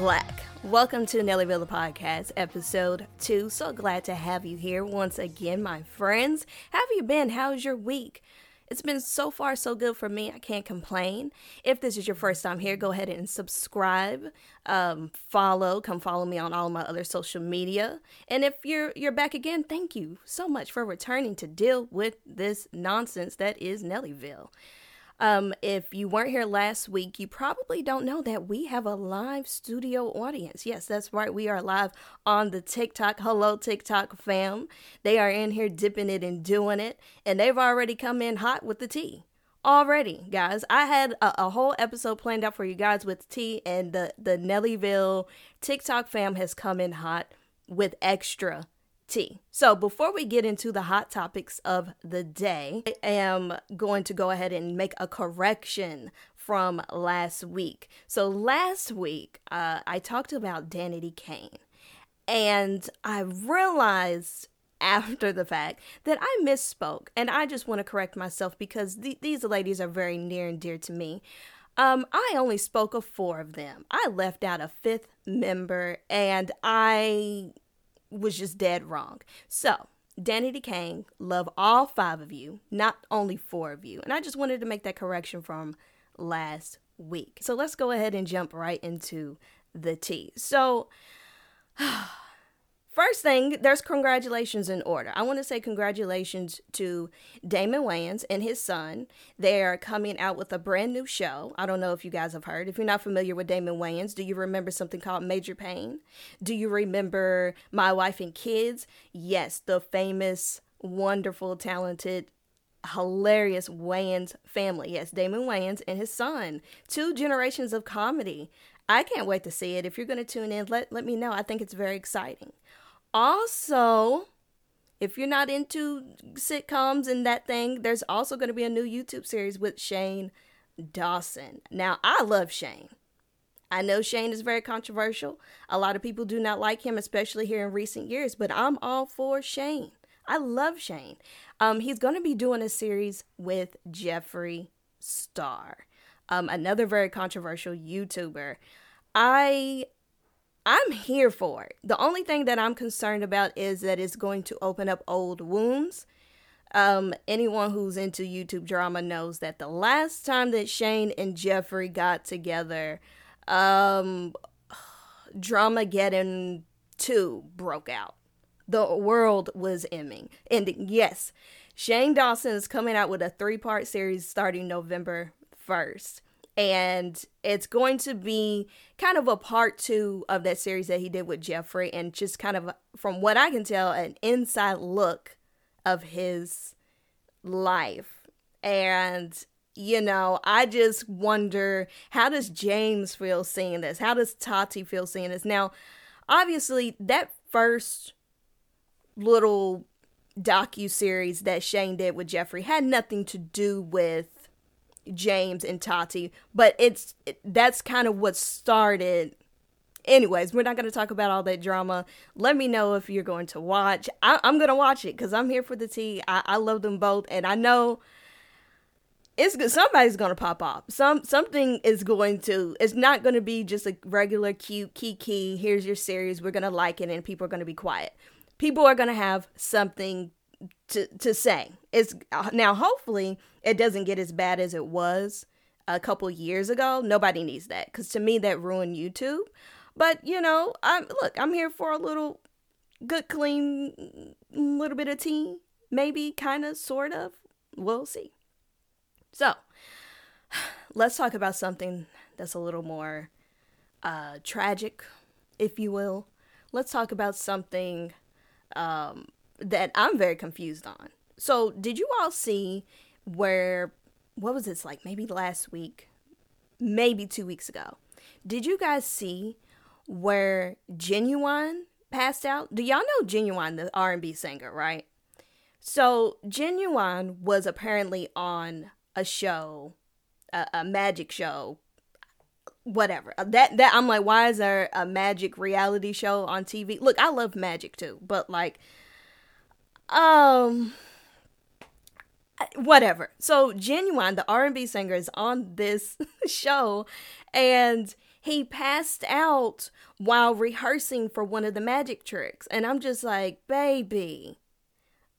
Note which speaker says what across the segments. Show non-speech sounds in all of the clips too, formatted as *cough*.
Speaker 1: Black. Welcome to Nellyville Podcast, episode two. So glad to have you here once again, my friends. How have you been? How's your week? It's been so far so good for me. I can't complain. If this is your first time here, go ahead and subscribe, um, follow, come follow me on all my other social media. And if you're you're back again, thank you so much for returning to deal with this nonsense that is Nellyville. Um, if you weren't here last week, you probably don't know that we have a live studio audience. Yes, that's right. We are live on the TikTok. Hello, TikTok fam. They are in here dipping it and doing it, and they've already come in hot with the tea. Already, guys. I had a, a whole episode planned out for you guys with tea, and the, the Nellyville TikTok fam has come in hot with extra tea. So, before we get into the hot topics of the day, I am going to go ahead and make a correction from last week. So, last week, uh, I talked about Danity Kane, and I realized after the fact that I misspoke, and I just want to correct myself because th- these ladies are very near and dear to me. Um, I only spoke of four of them. I left out a fifth member, and I was just dead wrong. So, Danity Kane, love all five of you, not only four of you. And I just wanted to make that correction from last week. So let's go ahead and jump right into the tea. So, *sighs* First thing, there's congratulations in order. I want to say congratulations to Damon Wayans and his son. They're coming out with a brand new show. I don't know if you guys have heard. If you're not familiar with Damon Wayans, do you remember something called Major Payne? Do you remember My Wife and Kids? Yes, the famous, wonderful, talented hilarious Wayans family. Yes, Damon Wayans and his son. Two generations of comedy. I can't wait to see it. If you're going to tune in, let, let me know. I think it's very exciting. Also, if you're not into sitcoms and that thing, there's also going to be a new YouTube series with Shane Dawson. Now, I love Shane. I know Shane is very controversial. A lot of people do not like him, especially here in recent years, but I'm all for Shane. I love Shane. Um, he's going to be doing a series with Jeffree Star, um, another very controversial YouTuber. I I'm here for it. The only thing that I'm concerned about is that it's going to open up old wounds. Um, anyone who's into YouTube drama knows that the last time that Shane and Jeffree got together, um, *sighs* Dramageddon 2 broke out. The world was ending. Ending. Yes, Shane Dawson is coming out with a three part series starting November 1st and it's going to be kind of a part two of that series that he did with Jeffree, and just kind of, from what I can tell, an inside look of his life. And you know, I just wonder how does James feel seeing this? How does Tati feel seeing this? Now, obviously, that first little docu series that Shane did with Jeffree had nothing to do with James and Tati, but it's that's kind of what started. Anyways, we're not going to talk about all that drama. Let me know if you're going to watch. I, am going to watch it because I'm here for the tea. I, I love them both, and I know it's good. Somebody's going to pop off. Some something is going to. It's not going to be just a regular cute kiki. Here's your series. We're going to like it, and people are going to be quiet. People are going to have something to to say. It's now hopefully it doesn't get as bad as it was a couple years ago. Nobody needs that because to me that ruined YouTube. But you know, I'm look, I'm here for a little good, clean, little bit of tea, maybe, kind of, sort of. We'll see. So, *sighs* let's talk about something that's a little more uh, tragic, if you will. Let's talk about something um, that I'm very confused on. So, did you all see where what was this like maybe last week, maybe 2 weeks ago? Did you guys see where Ginuwine passed out? Do y'all know Ginuwine, the R&B singer, right? So, Ginuwine was apparently on a show, a, a magic show whatever uh, that that i'm like why is there a magic reality show on tv look i love magic too but like um whatever. So Ginuwine, the R&B singer is on this *laughs* show and he passed out while rehearsing for one of the magic tricks. And I'm just like, baby,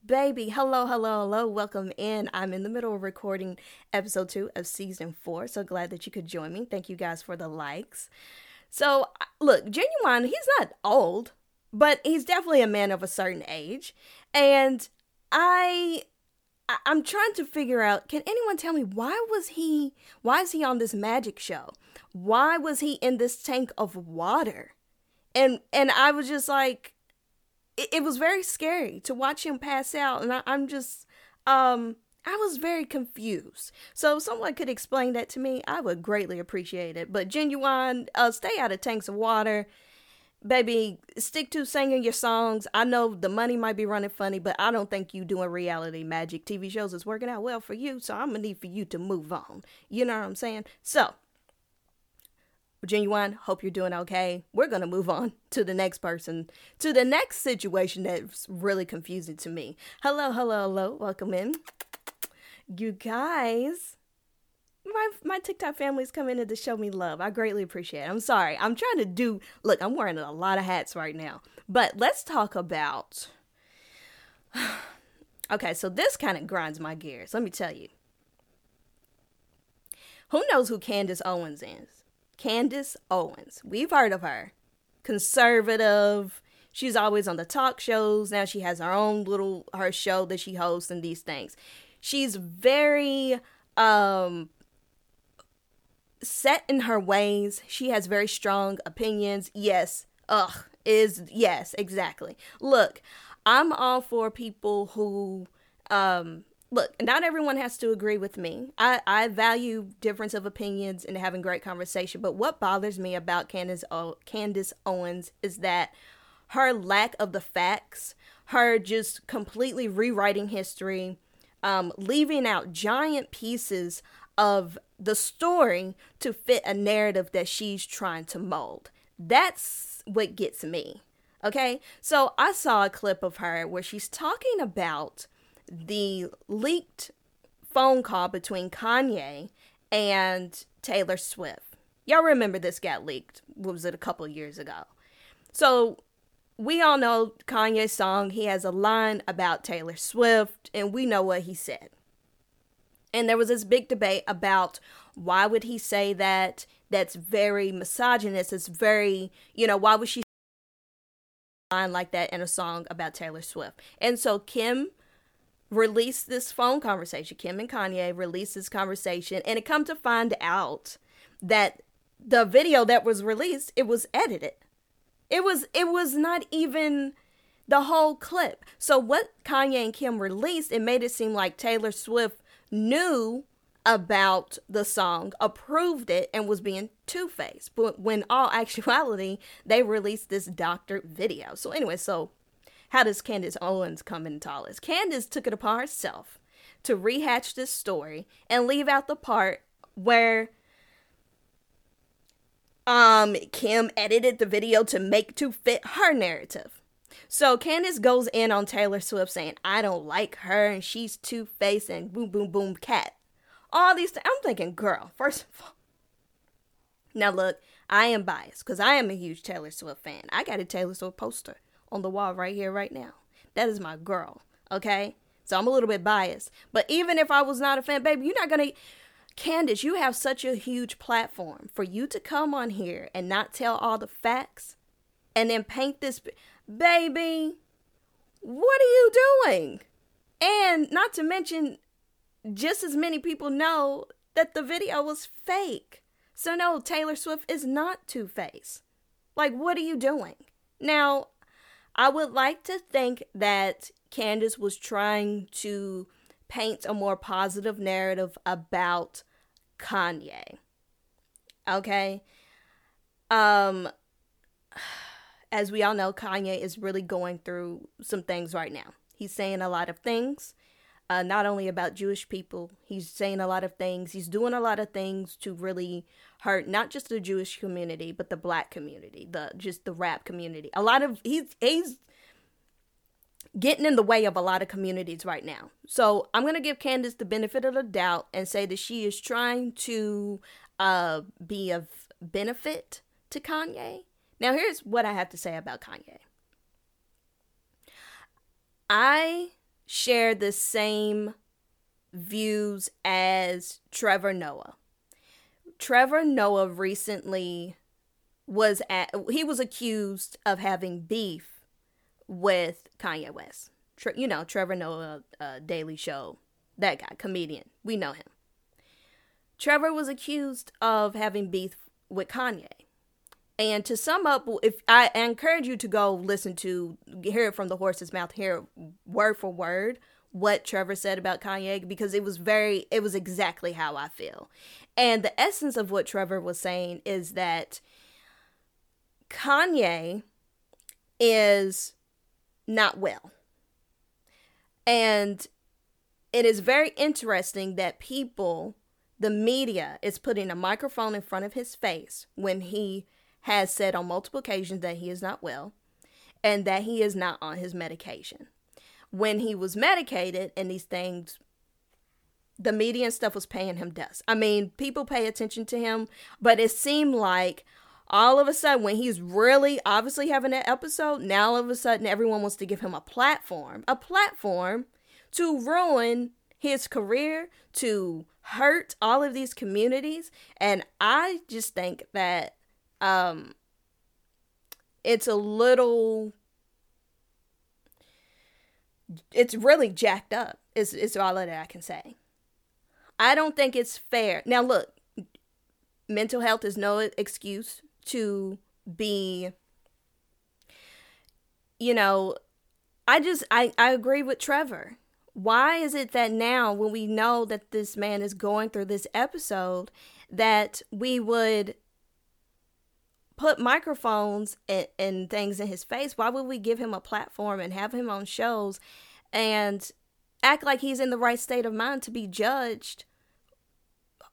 Speaker 1: baby, hello, hello, hello, welcome in. I'm in the middle of recording episode two of season four. So glad that you could join me. Thank you guys for the likes. So, look, Ginuwine he's not old, but he's definitely a man of a certain age. And I I, am trying to figure out can anyone tell me why was he why is he on this magic show? Why was he in this tank of water? And and I was just like it, it was very scary to watch him pass out and I, I'm just um I was very confused. So if someone could explain that to me, I would greatly appreciate it. But Ginuwine, uh, stay out of tanks of water baby, stick to singing your songs. I know the money might be running funny, but I don't think you doing reality magic TV shows is working out well for you. So I'm gonna need for you to move on. You know what I'm saying? So, Ginuwine, hope you're doing okay. We're gonna move on *laughs* to the next person, to the next situation that's really confusing to me. Hello, hello, hello. Welcome in. You guys, my my TikTok family's coming in to show me love. I greatly appreciate it. I'm sorry. I'm trying to do look, I'm wearing a lot of hats right now. But let's talk about *sighs* Okay, so this kind of grinds my gears. Let me tell you. Who knows who Candace Owens is? Candace Owens. We've heard of her. Conservative. She's always on the talk shows. Now she has her own little her show that she hosts and these things. She's very um set in her ways. She has very strong opinions. Yes. Ugh. Is yes, exactly. Look, I'm all for people who um look, not everyone has to agree with me. I, I value difference of opinions and having great conversation. But what bothers me about Candace o- Candace Owens is that her lack of the facts, her just completely rewriting history, um, leaving out giant pieces of the story to fit a narrative that she's trying to mold. That's what gets me. Okay, so I saw a clip of her where she's talking about the leaked phone call between Kanye and Taylor Swift. Y'all remember this got leaked? was it a couple years ago? So we all know Kanye's song. He has a line about Taylor Swift, and we know what he said. And there was this big debate about why would he say that? That's very misogynist. It's very, you know, why would she line like that in a song about Taylor Swift? And so Kim released this phone conversation. Kim and Kanye released this conversation, and it come to find out that the video that was released, it was edited. It was it was not even the whole clip. So what Kanye and Kim released, it made it seem like Taylor Swift knew about the song, approved it, and was being two faced. But when all *laughs* actuality, they released this doctored video. So, anyway, so how does Candace Owens come into all this? Candace took it upon herself to rehatch this story and leave out the part where um Kim edited the video to make to fit her narrative. So Candace goes in on Taylor Swift saying, I don't like her and she's two faced and boom, boom, boom, cat. All these things. I'm thinking, girl, first of all. Now, look, I am biased because I am a huge Taylor Swift fan. I got a Taylor Swift poster on the wall right here, right now. That is my girl, okay? So I'm a little bit biased. But even if I was not a fan, baby, you're not going to. Candace, you have such a huge platform for you to come on here and not tell all the facts and then paint this baby, what are you doing? And not to mention, just as many people know that the video was fake. So, no, Taylor Swift is not Two Face. Like, what are you doing? Now, I would like to think that Candace was trying to paint a more positive narrative about Kanye. Okay? Um as we all know, Kanye is really going through some things right now. He's saying a lot of things, uh, not only about Jewish people, he's saying a lot of things. He's doing a lot of things to really hurt not just the Jewish community, but the black community, the just the rap community. A lot of he's he's getting in the way of a lot of communities right now. So I'm gonna give Candace the benefit of the doubt and say that she is trying to uh, be of benefit to Kanye. Now, here's what I have to say about Kanye. I share the same views as Trevor Noah. Trevor Noah recently was at he was accused of having beef with Kanye West. Tre- you know, Trevor Noah uh, Daily Show, that guy, comedian. We know him. Trevor was accused of having beef with Kanye. And to sum up, if I encourage you to go listen to hear it from the horse's mouth, hear word for word what Trevor said about Kanye because it was very it was exactly how I feel. And the essence of what Trevor was saying is that Kanye is not well. And it is very interesting that people, the media, is putting a microphone in front of his face when he has said on multiple occasions that he is not well and that he is not on his medication. When he was medicated and these things, the media and stuff was paying him dust. I mean, people pay attention to him, but it seemed like all of a sudden, when he's really obviously having that episode, now all of a sudden everyone wants to give him a platform, a platform to ruin his career, to hurt all of these communities. And I just think that um, it's a little it's really jacked up is is all that I can say. I don't think it's fair. Now look, mental health is no excuse to be you know, I just I I agree with Trevor. Why is it that now when we know that this man is going through this episode that we would put microphones and, and things in his face, why would we give him a platform and have him on shows and act like he's in the right state of mind to be judged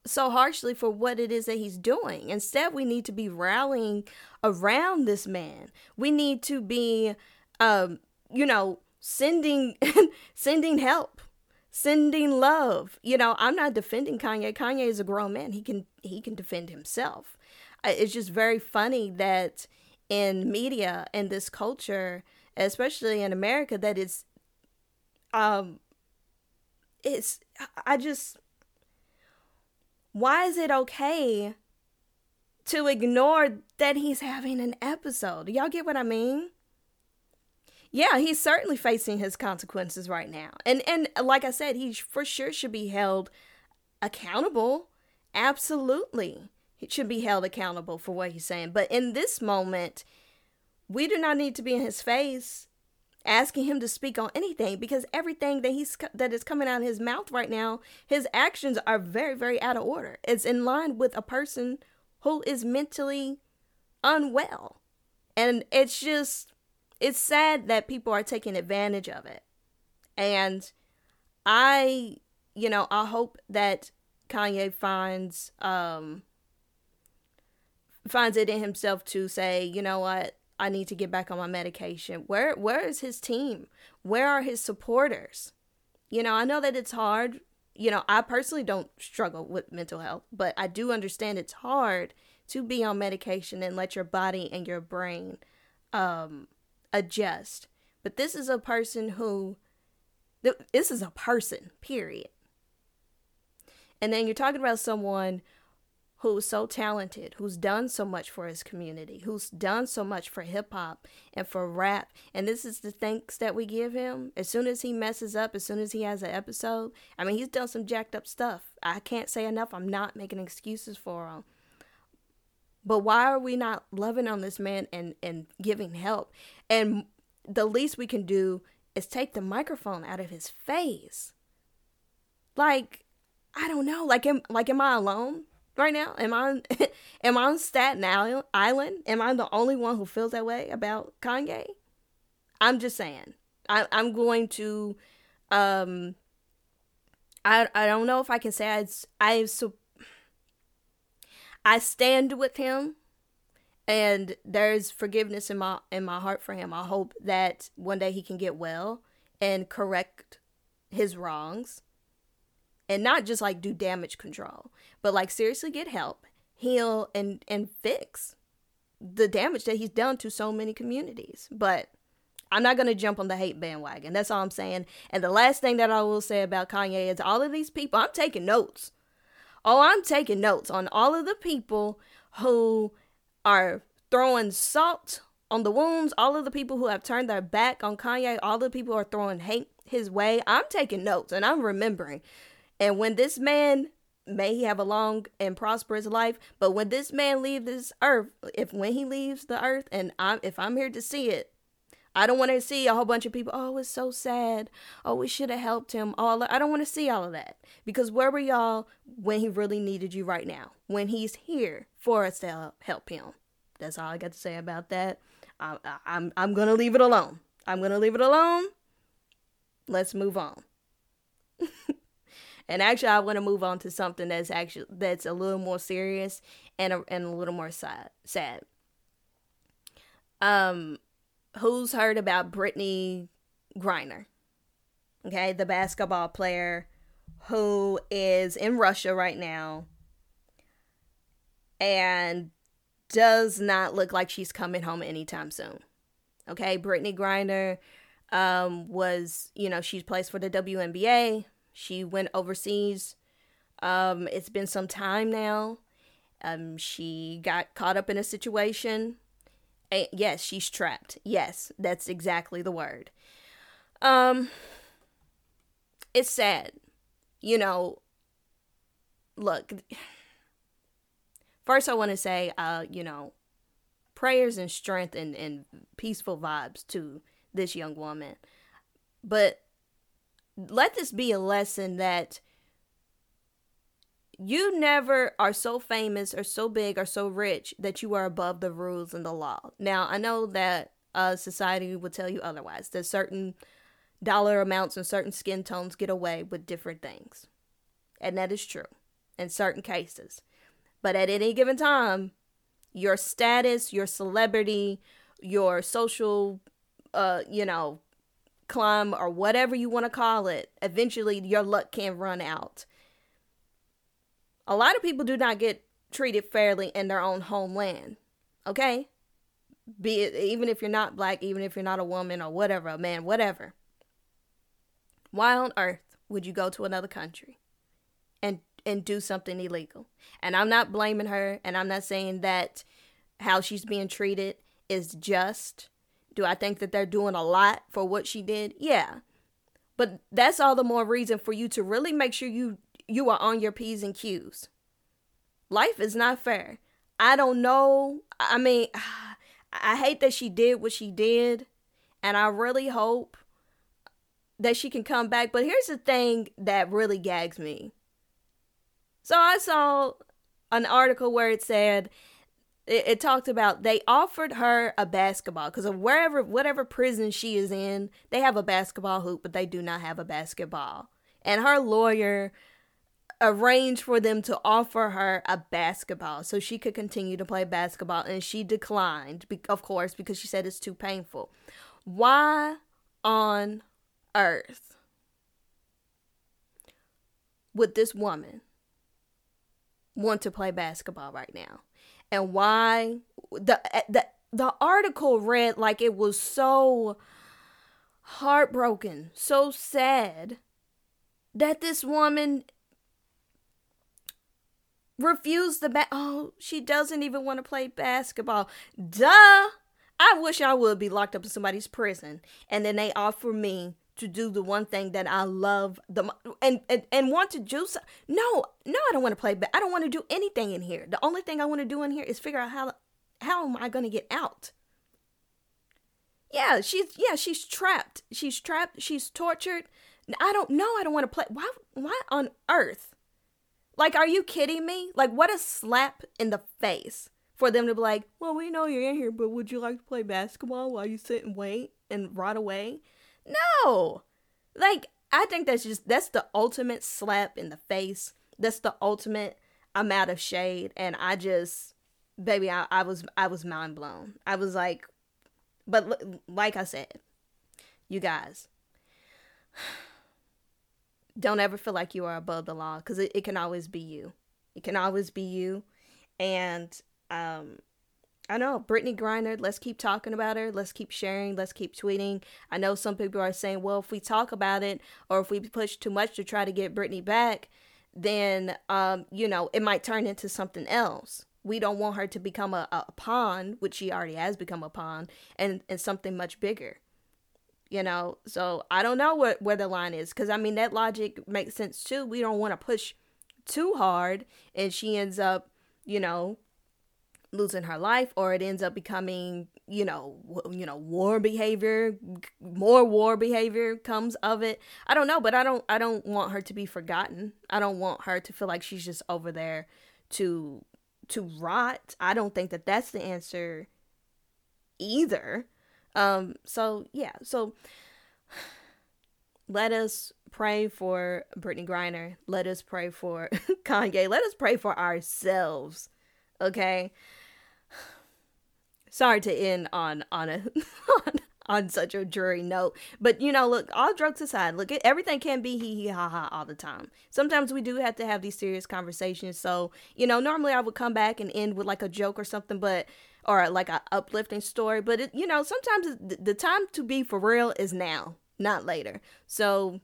Speaker 1: so harshly for what it is that he's doing? Instead, we need to be rallying around this man. We need to be, um, you know, sending *laughs* sending help sending love you know i'm not defending kanye kanye is a grown man he can he can defend himself it's just very funny that in media and this culture, especially in America, that it's um it's I just why is it okay to ignore that he's having an episode? Y'all get what I mean? Yeah, he's certainly facing his consequences right now. And and like I said, he for sure should be held accountable. Absolutely. He should be held accountable for what he's saying. But in this moment, we do not need to be in his face asking him to speak on anything because everything that he's that is coming out of his mouth right now, his actions are very very out of order. It's in line with a person who is mentally unwell. And it's just it's sad that people are taking advantage of it. And I, you know, I hope that Kanye finds um finds it in himself to say, you know what, I need to get back on my medication. Where where is his team? Where are his supporters? You know, I know that it's hard. You know, I personally don't struggle with mental health, but I do understand it's hard to be on medication and let your body and your brain um adjust. But this is a person who this is a person, period. And then you're talking about someone who's so talented, who's done so much for his community, who's done so much for hip hop and for rap. And this is the thanks that we give him. As soon as he messes up, as soon as he has an episode, I mean, he's done some jacked up stuff. I can't say enough. I'm not making excuses for him. But why are we not loving on this man and, and giving help? And the least we can do is take the microphone out of his face. Like, I don't know. Like, am, like, am I alone? Right now? Am I *laughs* am I on Staten Island? Am I the only one who feels that way about Kanye? I'm just saying. I, I'm going to. Um, I I don't know if I can say I I so. I stand with him, and there's forgiveness in my in my heart for him. I hope that one day he can get well and correct his wrongs and not just like do damage control, but like seriously get help heal and and fix the damage that he's done to so many communities. But I'm not going to jump on the hate bandwagon. That's all I'm saying. And the last thing that I will say about Kanye is all of these people, I'm taking notes. Oh, I'm taking notes on all of the people who are throwing salt on the wounds, all of the people who have turned their back on Kanye, all the people who are throwing hate his way. I'm taking notes and I'm remembering. And when this man may he have a long and prosperous life, but when this man leaves this earth, if when he leaves the earth and I'm if I'm here to see it, I don't want to see a whole bunch of people, oh, it's so sad. Oh, we should have helped him. All I don't want to see all of that. Because where were y'all when he really needed you right now? When he's here for us to help him. That's all I got to say about that. I, I, I'm I'm gonna leave it alone. I'm gonna leave it alone. Let's move on. And actually, I want to move on to something that's actually that's a little more serious and a, and a little more sad. Sad. Um, who's heard about Brittney Griner? Okay, the basketball player who is in Russia right now and does not look like she's coming home anytime soon. Okay, Brittney Griner um, was, you know, she's placed for the WNBA. She went overseas. Um, it's been some time now. Um, she got caught up in a situation yes, she's trapped. Yes, that's exactly the word. Um it's sad. You know, look, first I want to say uh, you know, prayers and strength and and peaceful vibes to this young woman. But let this be a lesson that you never are so famous or so big or so rich that you are above the rules and the law. Now, I know that uh, society would tell you otherwise, that certain dollar amounts and certain skin tones get away with different things. And that is true in certain cases. But at any given time, your status, your celebrity, your social, uh, you know, climb or whatever you want to call it, eventually your luck can run out a lot of people do not get treated fairly in their own homeland. Okay? Be it even if you're not black, even if you're not a woman or whatever, a man, whatever. Why on earth would you go to another country and and do something illegal? And I'm not blaming her and I'm not saying that how she's being treated is just. Do I think that they're doing a lot for what she did? Yeah. But that's all the more reason for you to really make sure you you are on your P's and Q's. Life is not fair. I don't know. I mean, *sighs* I hate that she did what she did, and I really hope that she can come back. But here's the thing that really gags me. So I saw an article where it said it, it talked about they offered her a basketball because of wherever whatever prison she is in, they have a basketball hoop, but they do not have a basketball. And her lawyer arranged for them to offer her a basketball so she could continue to play basketball and she declined of course because she said it's too painful why on earth would this woman want to play basketball right now and why the eh, the the article read like it was so heartbroken so sad that this woman refused the bat. Oh, she doesn't even want to play basketball. Duh. I wish I would be locked up in somebody's prison and then they offer me to do the one thing that I love the and and, and want to do so, no no I don't want to play but I don't want to do anything in here. The only thing I want to do in here is figure out how how am I going to get out. Yeah, she's yeah, she's trapped. She's trapped. She's tortured. I don't know. I don't want to play. Why why on earth like, are you kidding me? Like, what a slap in the face for them to be like, well, we know you're in here, but would you like to play basketball while you sit and wait and rot away? No. Like, I think that's just, that's the ultimate slap in the face. That's the ultimate I'm out of shade. And I just, baby, I, I was, I was mind blown. I was like, but like I said, you guys, *sighs* don't ever feel like you are above the law because it, it can always be you. It can always be you. And um, I know Brittney Griner. Let's keep talking about her. Let's keep sharing. Let's keep tweeting. I know some people are saying, well, if we talk about it or if we push too much to try to get Brittney back, then um, you know it might turn into something else. We don't want her to become a, a pawn, which she already has become a pawn, and and something much bigger. You know, so I don't know what where the line is because I mean that logic makes sense too. We don't want to push too hard, and she ends up, you know, losing her life or it ends up becoming you know you know war behavior more war behavior comes of it i don't know but i don't i don't want her to be forgotten i don't want her to feel like she's just over there to to rot i don't think that that's the answer either um so yeah so *sighs* let us pray for Brittney Griner. Let us pray for *laughs* Kanye. Let us pray for ourselves. Okay? Sorry to end on on a *laughs* on, on such a dreary note but you know look all jokes aside look everything can be hee hee ha ha all the time. Sometimes we do have to have these serious conversations so you know normally i would come back and end with like a joke or something but or like a uplifting story but it, you know sometimes the time to be for real is now not later. So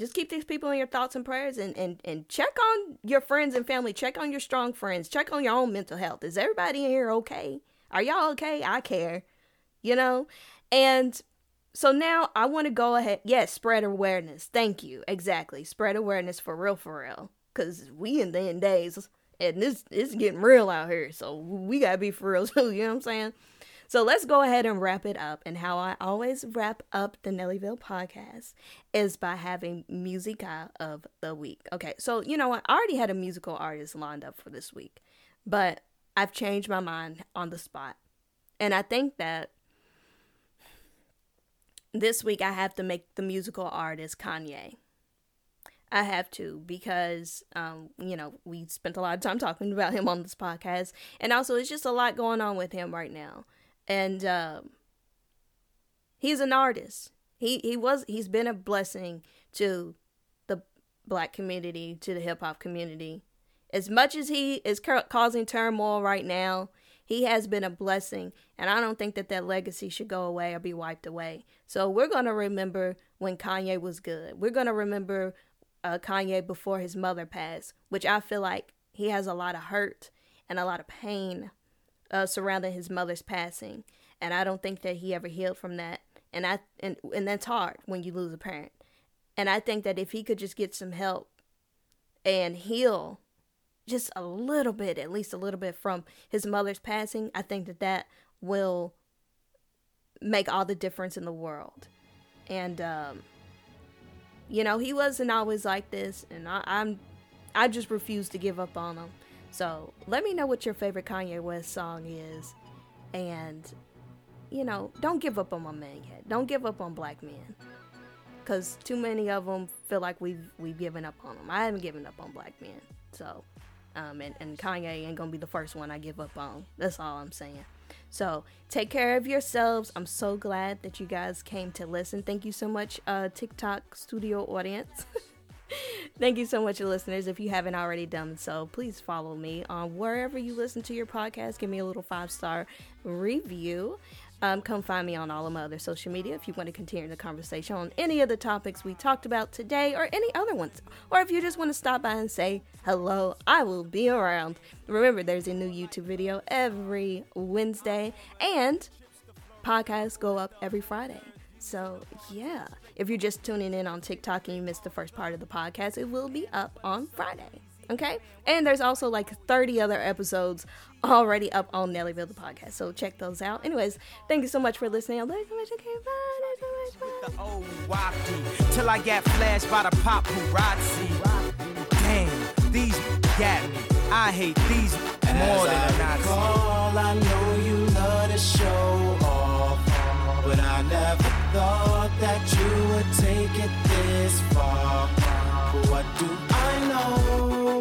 Speaker 1: just keep these people in your thoughts and prayers and, and, and check on your friends and family. Check on your strong friends. Check on your own mental health. Is everybody in here okay? Are y'all okay? I care. You know? And so now I want to go ahead. Yes, spread awareness. Thank you. Exactly. Spread awareness for real, for real. Because we in the end days, and this is getting real out here. So we got to be for real *laughs* too. You know what I'm saying? So let's go ahead and wrap it up. And how I always wrap up the Nellyville podcast is by having musica of the week. Okay, so you know what? I already had a musical artist lined up for this week, but I've changed my mind on the spot. And I think that this week I have to make the musical artist Kanye. I have to because, um, you know, we spent a lot of time talking about him on this podcast. And also, it's just a lot going on with him right now and um, he's an artist. He he was he's been a blessing to the black community, to the hip hop community. As much as he is causing turmoil right now, he has been a blessing, and I don't think that that legacy should go away or be wiped away. So we're gonna remember when Kanye was good. We're gonna remember uh, Kanye before his mother passed, which I feel like he has a lot of hurt and a lot of pain uh, surrounding his mother's passing, and I don't think that he ever healed from that. And I and and that's hard when you lose a parent. And I think that if he could just get some help and heal just a little bit, at least a little bit from his mother's passing, I think that that will make all the difference in the world. And um, you know, he wasn't always like this, and I, I'm I just refuse to give up on him. So let me know what your favorite Kanye West song is. And, you know, don't give up on my man yet. Don't give up on black men. Because too many of them feel like we've, we've given up on them. I haven't given up on black men. So, um, and, and Kanye ain't going to be the first one I give up on. That's all I'm saying. So take care of yourselves. I'm so glad that you guys came to listen. Thank you so much, uh, TikTok studio audience. *laughs* Thank you so much, listeners. If you haven't already done so, please follow me on wherever you listen to your podcast. Give me a little five star review. Um, come find me on all of my other social media if you want to continue the conversation on any of the topics we talked about today or any other ones. Or if you just want to stop by and say hello, I will be around. Remember, there's a new YouTube video every Wednesday, and podcasts go up every Friday. So, yeah, if you're just tuning in on TikTok and you missed the first part of the podcast, it will be up on Friday. Okay? And there's also like 30 other episodes already up on Nellyville the podcast. So check those out. Anyways, thank you so much for listening. There's so much okay, bye. *laughs* Till I get flashed by the paparazzi. Damn, these got me. I hate these more than a Nazi. Call, I know you love to show off, but I never thought that you would take it this far. What do I know?